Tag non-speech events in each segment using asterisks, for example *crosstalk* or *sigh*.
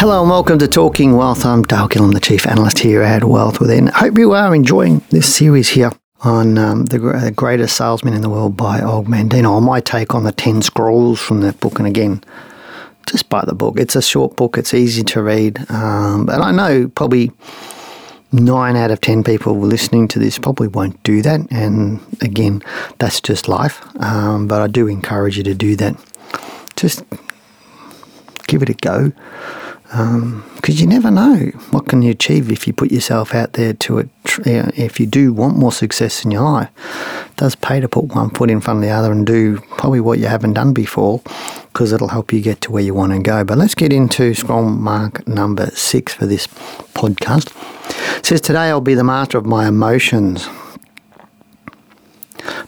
Hello and welcome to Talking Wealth. I'm Dale Gillham, the Chief Analyst here at Wealth Within. Hope you are enjoying this series here on um, the, the, Greatest Salesman in the World by Og Mandino, on my take on the 10 scrolls from that book. And again, just buy the book. It's a short book, it's easy to read. Um, but I know probably nine out of 10 people listening to this probably won't do that. And again, that's just life. Um, but I do encourage you to do that. Just give it a go because um, you never know what can you achieve if you put yourself out there to it. If you do want more success in your life, it does pay to put one foot in front of the other and do probably what you haven't done before, because it'll help you get to where you want to go. But let's get into scroll mark number six for this podcast. It says today I'll be the master of my emotions.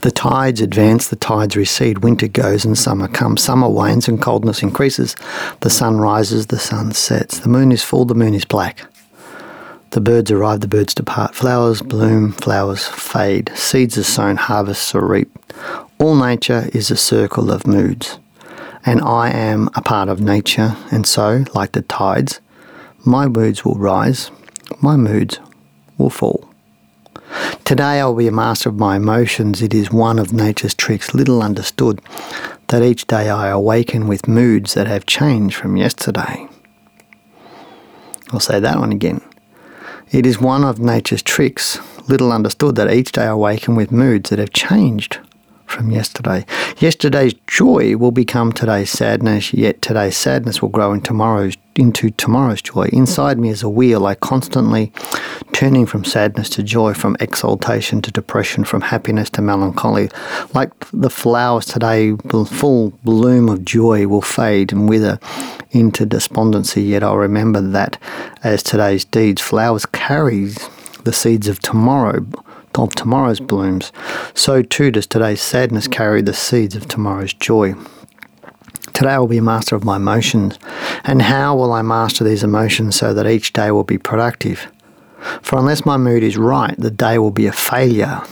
The tides advance, the tides recede, winter goes and summer comes. Summer wanes and coldness increases. The sun rises, the sun sets. The moon is full, the moon is black. The birds arrive, the birds depart. Flowers bloom, flowers fade. Seeds are sown, harvests are reaped. All nature is a circle of moods. And I am a part of nature, and so, like the tides, my moods will rise, my moods will fall. Today I'll be a master of my emotions. It is one of nature's tricks, little understood, that each day I awaken with moods that have changed from yesterday. I'll say that one again. It is one of nature's tricks, little understood, that each day I awaken with moods that have changed from yesterday. Yesterday's joy will become today's sadness, yet today's sadness will grow in tomorrow's into tomorrow's joy. Inside me is a wheel, I constantly turning from sadness to joy, from exaltation to depression, from happiness to melancholy. Like the flowers today, the full bloom of joy will fade and wither into despondency, yet I'll remember that as today's deeds, flowers carry the seeds of tomorrow of tomorrow's blooms, so too does today's sadness carry the seeds of tomorrow's joy. Today I will be a master of my emotions. And how will I master these emotions so that each day will be productive? For unless my mood is right, the day will be a failure.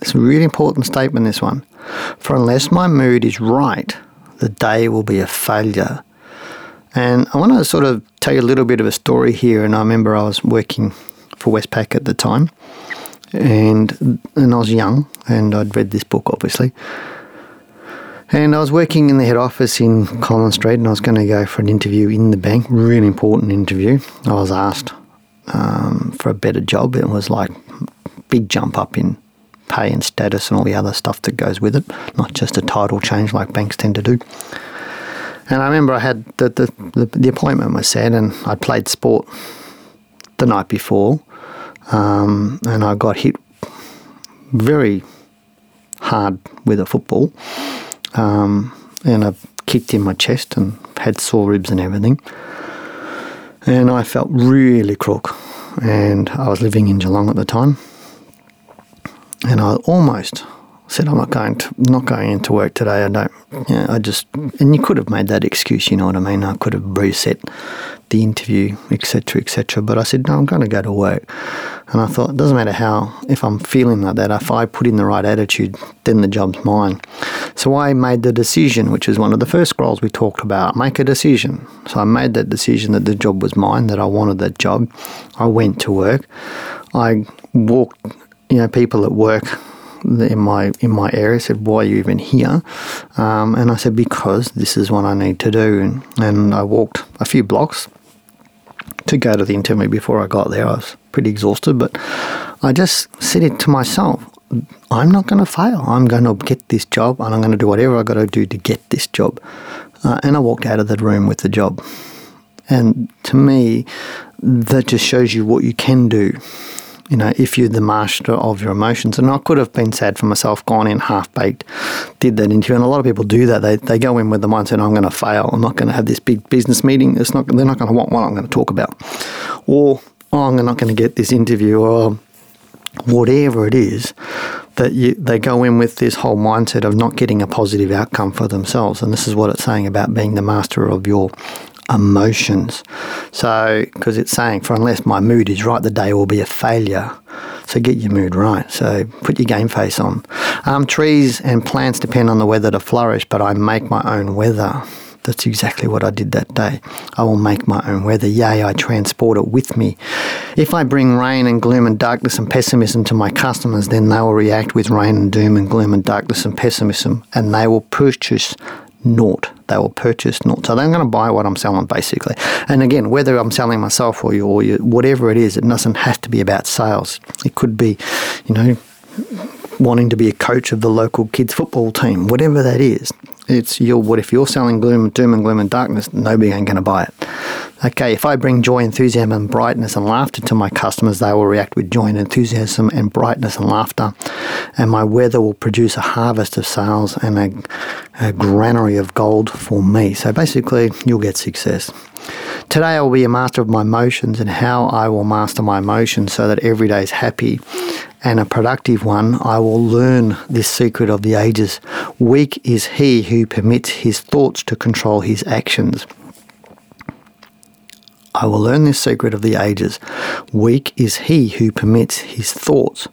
It's a really important statement, this one. For unless my mood is right, the day will be a failure. And I want to sort of tell you a little bit of a story here. And I remember I was working for Westpac at the time and and I was young, and I'd read this book obviously. And I was working in the head office in Collins Street, and I was going to go for an interview in the bank, really important interview. I was asked um, for a better job. It was like big jump up in pay and status and all the other stuff that goes with it, not just a title change like banks tend to do. And I remember I had the, the, the, the appointment was set, and I'd played sport the night before, um, and I got hit very hard with a football, um, and I kicked in my chest and had sore ribs and everything. And I felt really crook, and I was living in Geelong at the time, and I almost said I'm not going to not going into work today. I don't. Yeah, I just and you could have made that excuse. You know what I mean? I could have reset the interview, etc., etc. But I said no, I'm going to go to work. And I thought it doesn't matter how if I'm feeling like that. If I put in the right attitude, then the job's mine. So I made the decision, which is one of the first scrolls we talked about. Make a decision. So I made that decision that the job was mine, that I wanted that job. I went to work. I walked. You know, people at work in my in my area said, "Why are you even here?" Um, and I said, "Because this is what I need to do." And, and I walked a few blocks, to go to the interview before I got there. I was pretty exhausted, but I just said it to myself I'm not going to fail. I'm going to get this job and I'm going to do whatever i got to do to get this job. Uh, and I walked out of that room with the job. And to me, that just shows you what you can do you know, if you're the master of your emotions. And I could have been sad for myself, gone in half baked, did that interview. And a lot of people do that. They, they go in with the mindset, I'm going to fail. I'm not going to have this big business meeting. It's not, they're not going to want what I'm going to talk about. Or, oh, I'm not going to get this interview or whatever it is that you, they go in with this whole mindset of not getting a positive outcome for themselves. And this is what it's saying about being the master of your emotions. So, because it's saying, for unless my mood is right, the day will be a failure. So, get your mood right. So, put your game face on. Um, trees and plants depend on the weather to flourish, but I make my own weather. That's exactly what I did that day. I will make my own weather. Yea, I transport it with me. If I bring rain and gloom and darkness and pessimism to my customers, then they will react with rain and doom and gloom and darkness and pessimism, and they will purchase naught. They will purchase naught. So they're going to buy what I'm selling, basically. And again, whether I'm selling myself or you, or you, whatever it is, it doesn't have to be about sales. It could be, you know, wanting to be a coach of the local kids football team, whatever that is. It's your what if you're selling gloom, doom and gloom and darkness, nobody ain't going to buy it. Okay, if I bring joy, enthusiasm, and brightness and laughter to my customers, they will react with joy and enthusiasm and brightness and laughter. And my weather will produce a harvest of sales and a, a granary of gold for me. So basically, you'll get success. Today, I will be a master of my emotions and how I will master my emotions so that every day is happy and a productive one. I will learn this secret of the ages. Weak is he who permits his thoughts to control his actions. I will learn this secret of the ages. Weak is he who permits his thoughts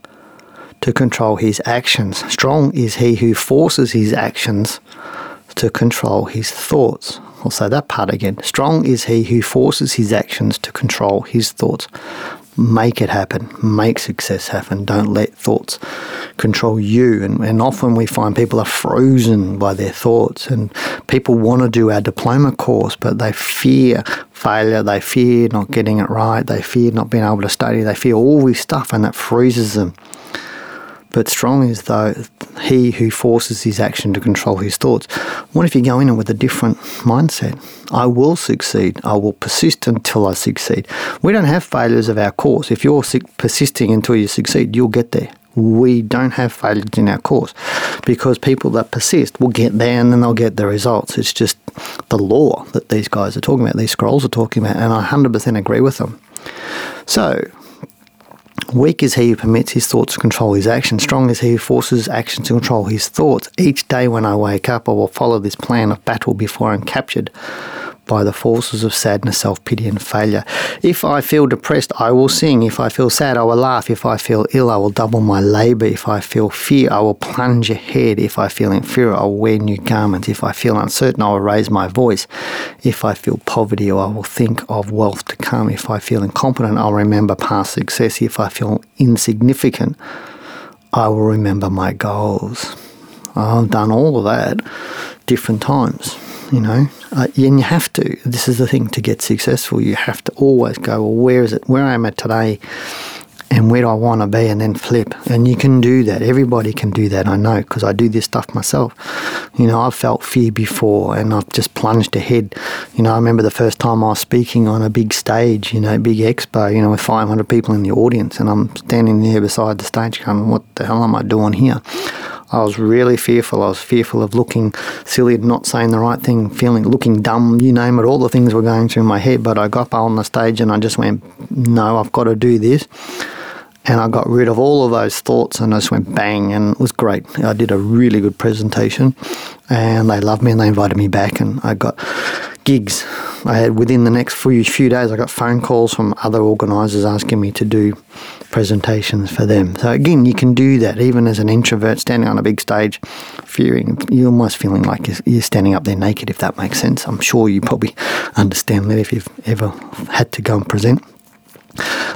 to control his actions. Strong is he who forces his actions to control his thoughts. I'll say that part again. Strong is he who forces his actions to control his thoughts. Make it happen. Make success happen. Don't let thoughts control you. And, and often we find people are frozen by their thoughts. And people want to do our diploma course, but they fear failure. They fear not getting it right. They fear not being able to study. They fear all this stuff, and that freezes them. But strong is though he who forces his action to control his thoughts. What if you go in with a different mindset? I will succeed. I will persist until I succeed. We don't have failures of our course. If you're persisting until you succeed, you'll get there. We don't have failures in our course because people that persist will get there and then they'll get the results. It's just the law that these guys are talking about, these scrolls are talking about, and I 100% agree with them. So, Weak is he who permits his thoughts to control his actions. Strong is he who forces action to control his thoughts. Each day when I wake up, I will follow this plan of battle before I'm captured by the forces of sadness, self pity, and failure. If I feel depressed, I will sing. If I feel sad, I will laugh. If I feel ill, I will double my labor. If I feel fear, I will plunge ahead. If I feel inferior, I will wear new garments. If I feel uncertain, I will raise my voice. If I feel poverty, I will think of wealth to come. If I feel incompetent, I'll remember past success. If I feel insignificant, I will remember my goals. I've done all of that different times you know, uh, and you have to. This is the thing to get successful. You have to always go, well, where is it? Where I am at today, and where do I want to be, and then flip. And you can do that. Everybody can do that. I know because I do this stuff myself. You know, I've felt fear before, and I've just plunged ahead. You know, I remember the first time I was speaking on a big stage, you know, big expo, you know, with 500 people in the audience, and I'm standing there beside the stage, going, "What the hell am I doing here?" I was really fearful. I was fearful of looking silly, not saying the right thing, feeling, looking dumb, you name it. All the things were going through my head. But I got on the stage and I just went, no, I've got to do this. And I got rid of all of those thoughts and I just went bang and it was great. I did a really good presentation and they loved me and they invited me back and I got gigs. I had within the next few, few days, I got phone calls from other organisers asking me to do presentations for them. So again, you can do that even as an introvert standing on a big stage, fearing you're almost feeling like you're standing up there naked. If that makes sense, I'm sure you probably *laughs* understand that if you've ever had to go and present.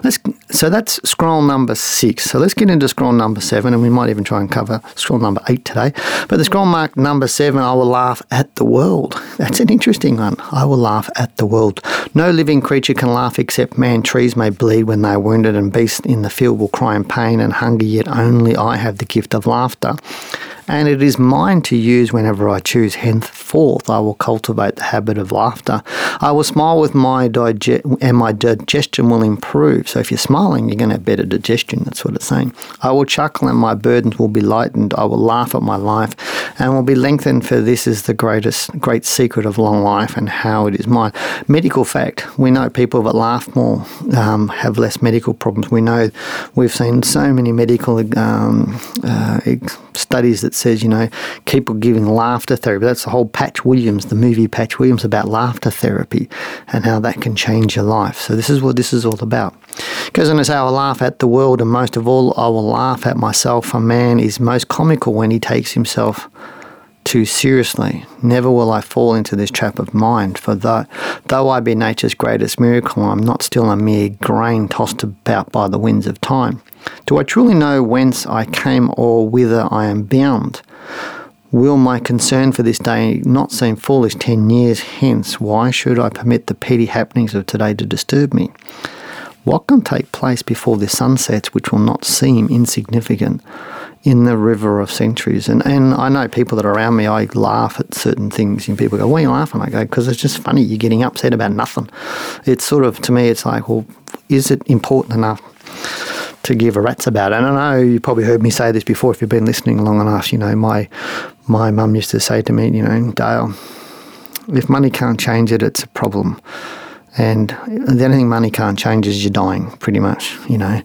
Let's so that's scroll number six. So let's get into scroll number seven, and we might even try and cover scroll number eight today. But the scroll mark number seven, I will laugh at the world. That's an interesting one. I will laugh at the world. No living creature can laugh except man. Trees may bleed when they are wounded, and beasts in the field will cry in pain and hunger, yet only I have the gift of laughter and it is mine to use whenever I choose. Henceforth, I will cultivate the habit of laughter. I will smile with my digest, and my digestion will improve. So, if you're smiling, you're going to have better digestion. That's what it's saying. I will chuckle, and my burdens will be lightened. I will laugh at my life, and will be lengthened. For this is the greatest, great secret of long life, and how it is mine. Medical fact: we know people that laugh more um, have less medical problems. We know we've seen so many medical um, uh, studies that says, you know, keep giving laughter therapy. That's the whole Patch Williams, the movie Patch Williams about laughter therapy and how that can change your life. So this is what this is all about. It goes on to say, I will laugh at the world, and most of all, I will laugh at myself. A man is most comical when he takes himself too seriously. Never will I fall into this trap of mind, for though, though I be nature's greatest miracle, I'm not still a mere grain tossed about by the winds of time. Do I truly know whence I came or whither I am bound? Will my concern for this day not seem foolish ten years hence? Why should I permit the petty happenings of today to disturb me? What can take place before the sun sets which will not seem insignificant in the river of centuries? And, and I know people that are around me, I laugh at certain things, and people go, Why are you laughing? I go, Because it's just funny. You're getting upset about nothing. It's sort of, to me, it's like, Well, is it important enough? to give a rat's about. And I know you probably heard me say this before if you've been listening long enough. You know, my my mum used to say to me, you know, Dale, if money can't change it, it's a problem. And the only thing money can't change is you're dying, pretty much. You know,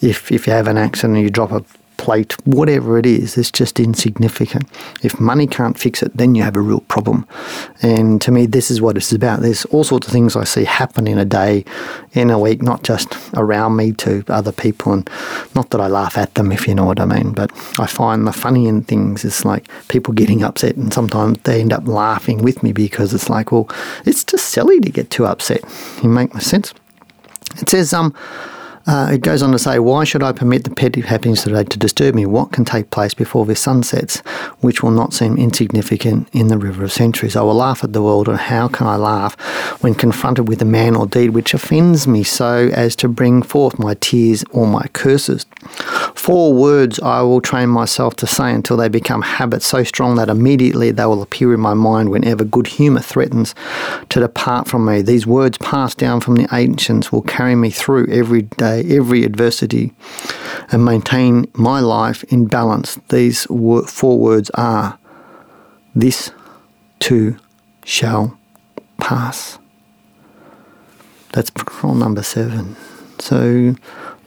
if if you have an accident and you drop a plate, whatever it is, it's just insignificant. If money can't fix it, then you have a real problem. And to me, this is what it's about. There's all sorts of things I see happen in a day, in a week, not just around me to other people. And not that I laugh at them, if you know what I mean, but I find the funny in things is like people getting upset, and sometimes they end up laughing with me because it's like, well, it's just silly to get too upset. You make sense? It says, um, uh, it goes on to say, Why should I permit the petty happenings today to disturb me? What can take place before the sun sets, which will not seem insignificant in the river of centuries? I will laugh at the world, and how can I laugh when confronted with a man or deed which offends me so as to bring forth my tears or my curses? Four words I will train myself to say until they become habits so strong that immediately they will appear in my mind whenever good humour threatens to depart from me. These words passed down from the ancients will carry me through every day every adversity and maintain my life in balance. These four words are This too shall pass. That's control number seven. So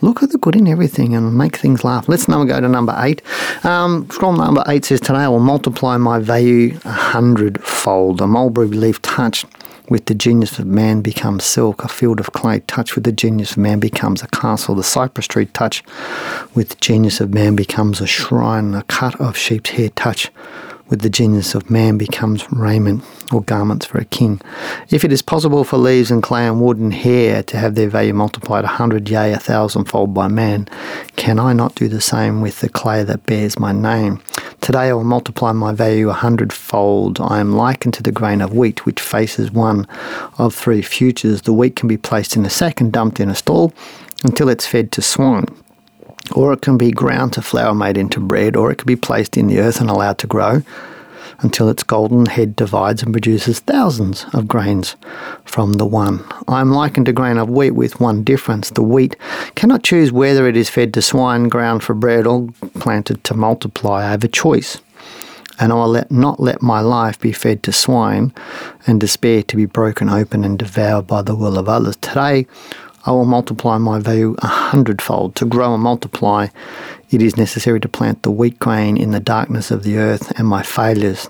look at the good in everything and make things laugh. Let's now go to number eight. Um, scroll number eight says, Today I will multiply my value a hundredfold. A mulberry leaf touched with the genius of man becomes silk, a field of clay touch with the genius of man becomes a castle, the cypress tree touch with the genius of man becomes a shrine, a cut of sheep's hair touch with the genius of man becomes raiment or garments for a king. If it is possible for leaves and clay and wood and hair to have their value multiplied a hundred, yea, a thousandfold by man, can I not do the same with the clay that bears my name? Today I will multiply my value a hundredfold. I am likened to the grain of wheat, which faces one of three futures. The wheat can be placed in a sack and dumped in a stall until it's fed to swine or it can be ground to flour made into bread, or it can be placed in the earth and allowed to grow until its golden head divides and produces thousands of grains from the one. I am likened to grain of wheat with one difference. The wheat cannot choose whether it is fed to swine, ground for bread, or planted to multiply. I have a choice. And I will let, not let my life be fed to swine and despair to be broken open and devoured by the will of others. Today, I will multiply my value a hundredfold. To grow and multiply, it is necessary to plant the wheat grain in the darkness of the earth and my failures.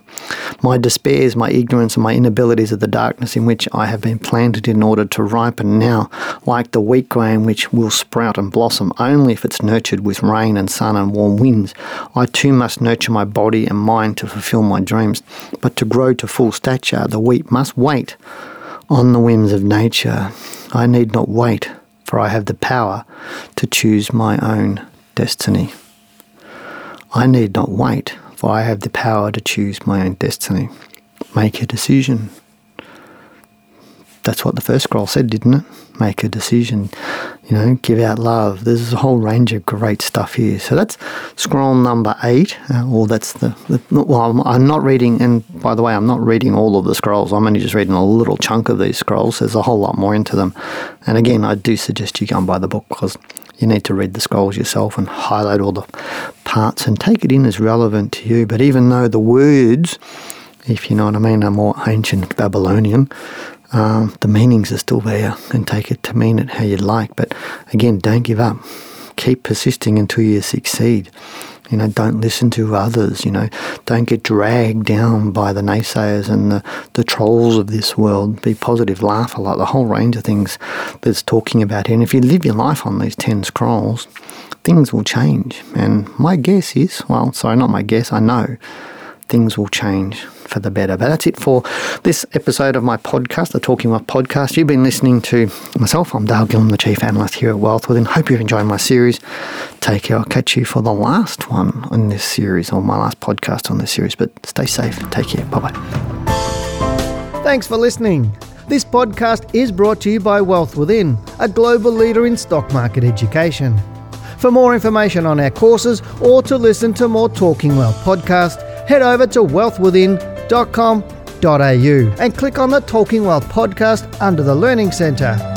My despairs, my ignorance, and my inabilities of the darkness in which I have been planted in order to ripen now, like the wheat grain which will sprout and blossom only if it's nurtured with rain and sun and warm winds. I too must nurture my body and mind to fulfill my dreams. But to grow to full stature, the wheat must wait on the whims of nature. I need not wait for I have the power to choose my own destiny. I need not wait, for I have the power to choose my own destiny. Make a decision. That's what the first scroll said, didn't it? Make a decision. You know, give out love. There's a whole range of great stuff here. So that's scroll number eight, uh, or that's the, the. Well, I'm, I'm not reading, and by the way, I'm not reading all of the scrolls. I'm only just reading a little chunk of these scrolls. There's a whole lot more into them. And again, I do suggest you go and buy the book because you need to read the scrolls yourself and highlight all the parts and take it in as relevant to you. But even though the words, if you know what I mean, are more ancient Babylonian, um, the meanings are still there and take it to mean it how you'd like. But again, don't give up. Keep persisting until you succeed. You know, don't listen to others. You know, don't get dragged down by the naysayers and the, the trolls of this world. Be positive, laugh a lot, the whole range of things that's talking about here. And if you live your life on these 10 scrolls, things will change. And my guess is, well, sorry, not my guess, I know things will change for the better. But that's it for this episode of my podcast, the Talking Wealth podcast. You've been listening to myself. I'm Dale Gillham, the Chief Analyst here at Wealth Within. Hope you've enjoyed my series. Take care. I'll catch you for the last one in this series, or my last podcast on this series. But stay safe. Take care. Bye bye. Thanks for listening. This podcast is brought to you by Wealth Within, a global leader in stock market education. For more information on our courses or to listen to more Talking Wealth podcast, head over to wealthwithin.com.au and click on the Talking Wealth podcast under the Learning Centre.